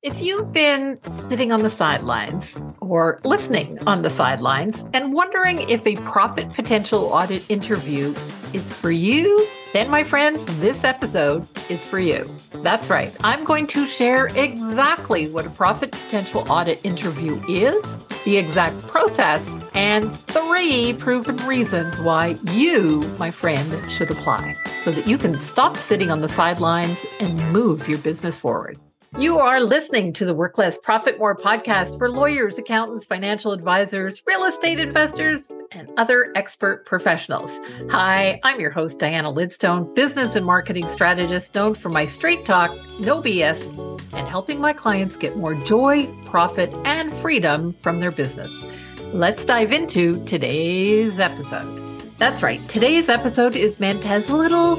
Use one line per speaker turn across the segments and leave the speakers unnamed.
If you've been sitting on the sidelines or listening on the sidelines and wondering if a profit potential audit interview is for you, then, my friends, this episode is for you. That's right. I'm going to share exactly what a profit potential audit interview is, the exact process, and three proven reasons why you, my friend, should apply so that you can stop sitting on the sidelines and move your business forward. You are listening to the Work Less, Profit More podcast for lawyers, accountants, financial advisors, real estate investors, and other expert professionals. Hi, I'm your host, Diana Lidstone, business and marketing strategist known for my straight talk, no BS, and helping my clients get more joy, profit, and freedom from their business. Let's dive into today's episode. That's right, today's episode is meant as a little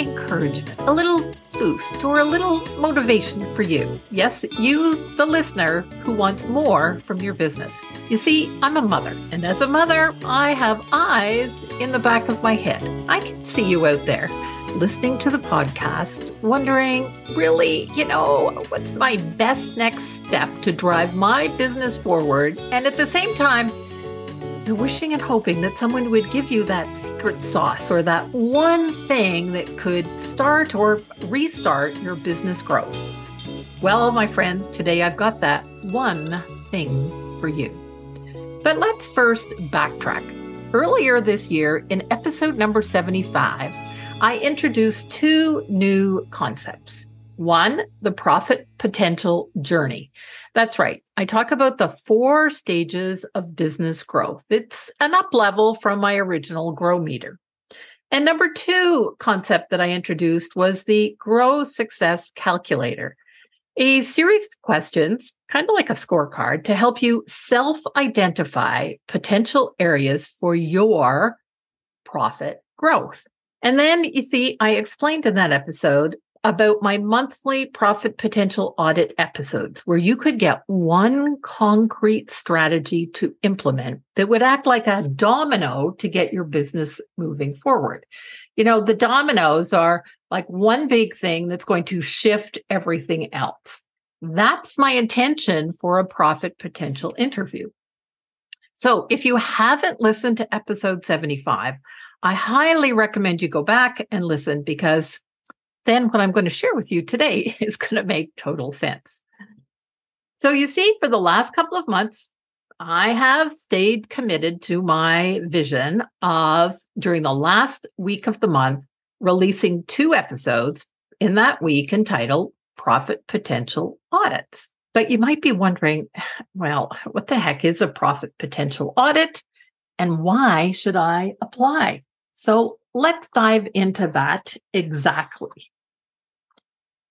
encouragement, a little boost or a little motivation for you. Yes, you, the listener, who wants more from your business. You see, I'm a mother, and as a mother, I have eyes in the back of my head. I can see you out there listening to the podcast, wondering, really, you know, what's my best next step to drive my business forward? And at the same time, wishing and hoping that someone would give you that secret sauce or that one thing that could start or restart your business growth. Well, my friends, today I've got that one thing for you. But let's first backtrack. Earlier this year, in episode number 75, I introduced two new concepts. One, the profit potential journey. That's right. I talk about the four stages of business growth. It's an up level from my original Grow Meter. And number two concept that I introduced was the Grow Success Calculator, a series of questions, kind of like a scorecard, to help you self identify potential areas for your profit growth. And then you see, I explained in that episode about my monthly profit potential audit episodes, where you could get one concrete strategy to implement that would act like a hmm. domino to get your business moving forward. You know, the dominoes are like one big thing that's going to shift everything else. That's my intention for a profit potential interview. So if you haven't listened to episode 75, I highly recommend you go back and listen because then what I'm going to share with you today is going to make total sense. So, you see, for the last couple of months, I have stayed committed to my vision of during the last week of the month, releasing two episodes in that week entitled Profit Potential Audits. But you might be wondering, well, what the heck is a profit potential audit and why should I apply? So let's dive into that exactly.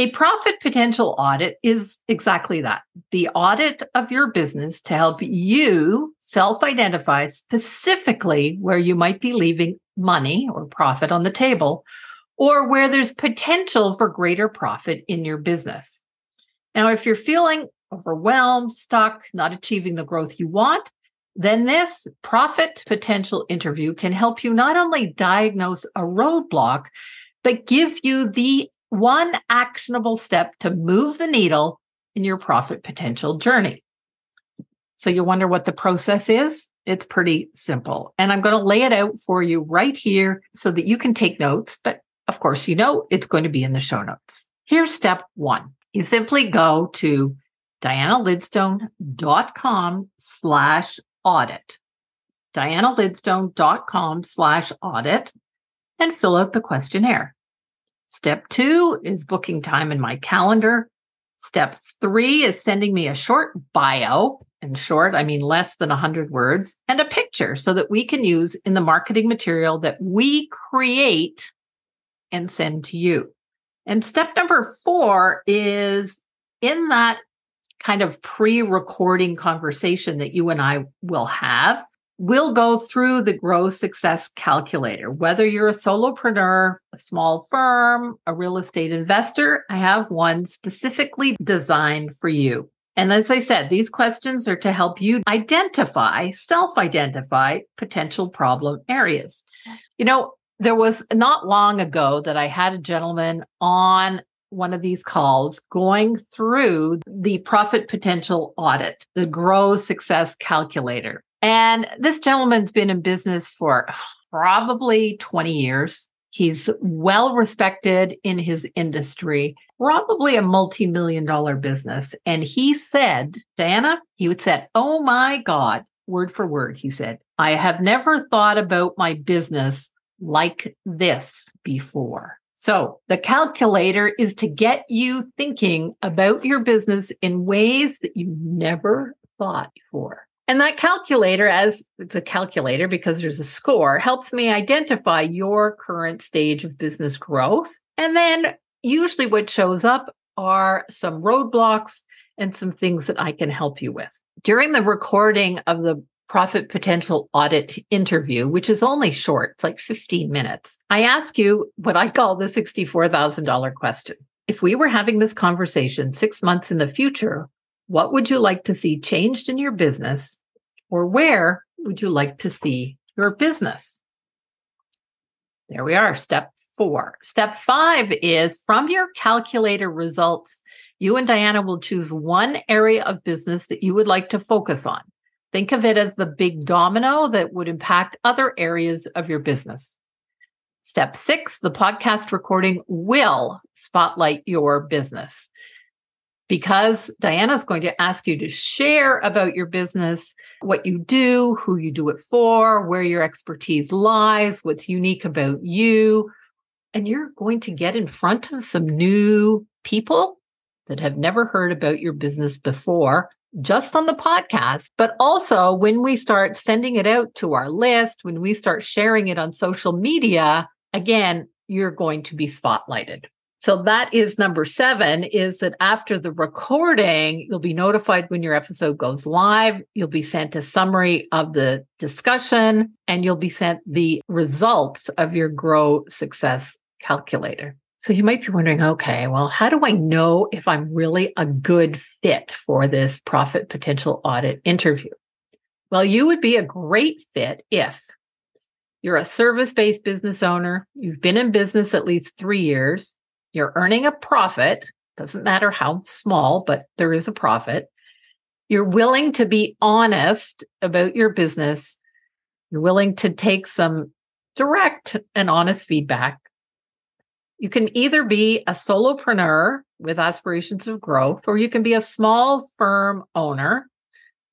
A profit potential audit is exactly that the audit of your business to help you self identify specifically where you might be leaving money or profit on the table or where there's potential for greater profit in your business. Now, if you're feeling overwhelmed, stuck, not achieving the growth you want, then this profit potential interview can help you not only diagnose a roadblock, but give you the one actionable step to move the needle in your profit potential journey. So you wonder what the process is? It's pretty simple. And I'm going to lay it out for you right here so that you can take notes. But of course, you know it's going to be in the show notes. Here's step one. You simply go to dianalidstone.com slash audit. dianalidstone.com slash audit and fill out the questionnaire. Step two is booking time in my calendar. Step three is sending me a short bio. In short, I mean less than 100 words and a picture so that we can use in the marketing material that we create and send to you. And step number four is in that kind of pre recording conversation that you and I will have, we'll go through the Grow Success Calculator. Whether you're a solopreneur, a small firm, a real estate investor, I have one specifically designed for you. And as I said, these questions are to help you identify, self identify potential problem areas. You know, there was not long ago that I had a gentleman on one of these calls going through the profit potential audit, the Grow Success Calculator. And this gentleman's been in business for probably 20 years. He's well respected in his industry, probably a multi million dollar business. And he said, Diana, he would say, Oh my God, word for word, he said, I have never thought about my business like this before. So the calculator is to get you thinking about your business in ways that you never thought before. And that calculator, as it's a calculator because there's a score, helps me identify your current stage of business growth. And then usually what shows up are some roadblocks and some things that I can help you with. During the recording of the profit potential audit interview, which is only short, it's like 15 minutes. I ask you what I call the $64,000 question. If we were having this conversation six months in the future, what would you like to see changed in your business? Or where would you like to see your business? There we are, step four. Step five is from your calculator results, you and Diana will choose one area of business that you would like to focus on. Think of it as the big domino that would impact other areas of your business. Step six, the podcast recording will spotlight your business because Diana's going to ask you to share about your business, what you do, who you do it for, where your expertise lies, what's unique about you. And you're going to get in front of some new people that have never heard about your business before just on the podcast, but also when we start sending it out to our list, when we start sharing it on social media, again, you're going to be spotlighted. So that is number seven is that after the recording, you'll be notified when your episode goes live. You'll be sent a summary of the discussion and you'll be sent the results of your grow success calculator. So you might be wondering, okay, well, how do I know if I'm really a good fit for this profit potential audit interview? Well, you would be a great fit if you're a service based business owner, you've been in business at least three years, you're earning a profit, doesn't matter how small, but there is a profit. You're willing to be honest about your business. You're willing to take some direct and honest feedback. You can either be a solopreneur with aspirations of growth, or you can be a small firm owner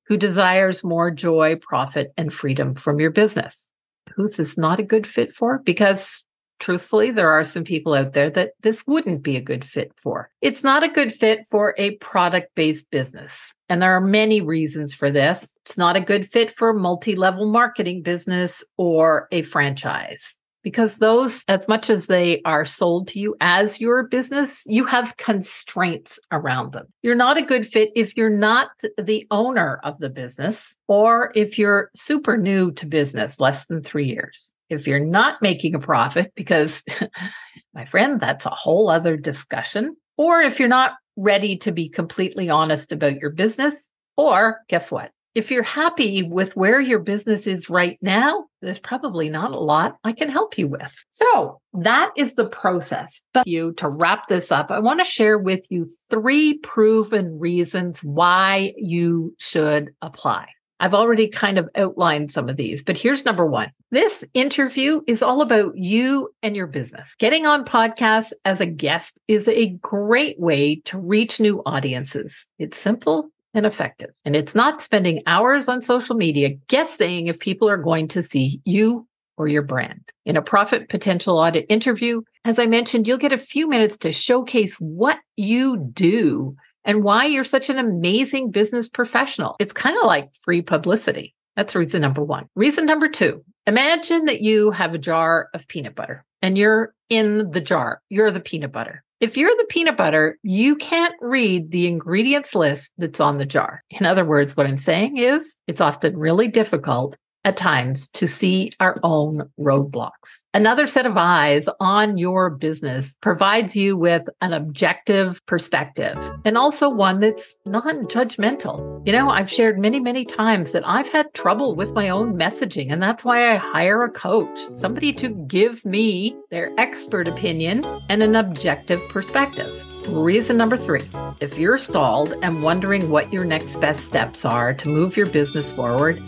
who desires more joy, profit, and freedom from your business. Who's this not a good fit for? Because truthfully, there are some people out there that this wouldn't be a good fit for. It's not a good fit for a product based business. And there are many reasons for this. It's not a good fit for a multi level marketing business or a franchise because those, as much as they are sold to you as your business, you have constraints around them. You're not a good fit if you're not the owner of the business or if you're super new to business, less than three years. If you're not making a profit, because my friend, that's a whole other discussion. Or if you're not ready to be completely honest about your business, or guess what? if you're happy with where your business is right now, there's probably not a lot I can help you with. So that is the process. But you to wrap this up, I want to share with you three proven reasons why you should apply. I've already kind of outlined some of these, but here's number one. This interview is all about you and your business. Getting on podcasts as a guest is a great way to reach new audiences. It's simple and effective. And it's not spending hours on social media guessing if people are going to see you or your brand. In a profit potential audit interview, as I mentioned, you'll get a few minutes to showcase what you do and why you're such an amazing business professional. It's kind of like free publicity. That's reason number one. Reason number two imagine that you have a jar of peanut butter and you're in the jar, you're the peanut butter. If you're the peanut butter, you can't read the ingredients list that's on the jar. In other words, what I'm saying is it's often really difficult at times to see our own roadblocks. Another set of eyes on your business provides you with an objective perspective and also one that's non judgmental. You know, I've shared many, many times that I've had trouble with my own messaging, and that's why I hire a coach, somebody to give me their expert opinion and an objective perspective. Reason number three if you're stalled and wondering what your next best steps are to move your business forward,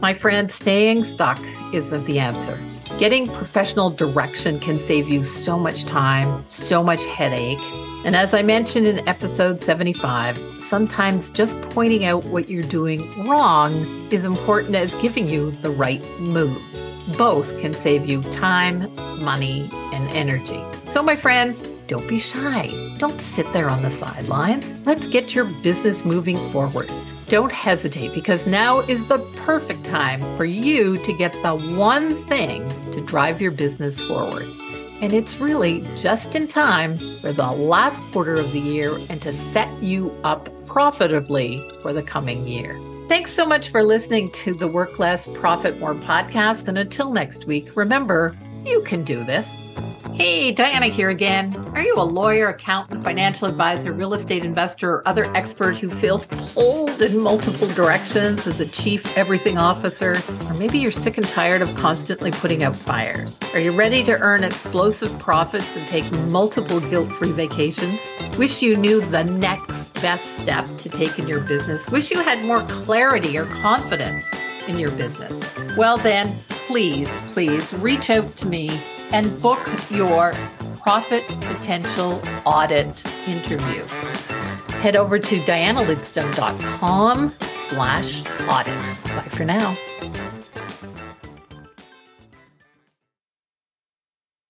my friend, staying stuck isn't the answer. Getting professional direction can save you so much time, so much headache. And as I mentioned in episode 75, sometimes just pointing out what you're doing wrong is important as giving you the right moves. Both can save you time, money, and energy. So, my friends, don't be shy. Don't sit there on the sidelines. Let's get your business moving forward. Don't hesitate because now is the perfect time for you to get the one thing to drive your business forward. And it's really just in time for the last quarter of the year and to set you up profitably for the coming year. Thanks so much for listening to the Work Less, Profit More podcast. And until next week, remember, you can do this. Hey, Diana here again. Are you a lawyer, accountant, financial advisor, real estate investor, or other expert who feels pulled in multiple directions as a chief everything officer? Or maybe you're sick and tired of constantly putting out fires. Are you ready to earn explosive profits and take multiple guilt free vacations? Wish you knew the next best step to take in your business? Wish you had more clarity or confidence in your business? Well, then, please, please reach out to me and book your profit potential audit interview. Head over to dianalidstone.com slash audit. Bye for now.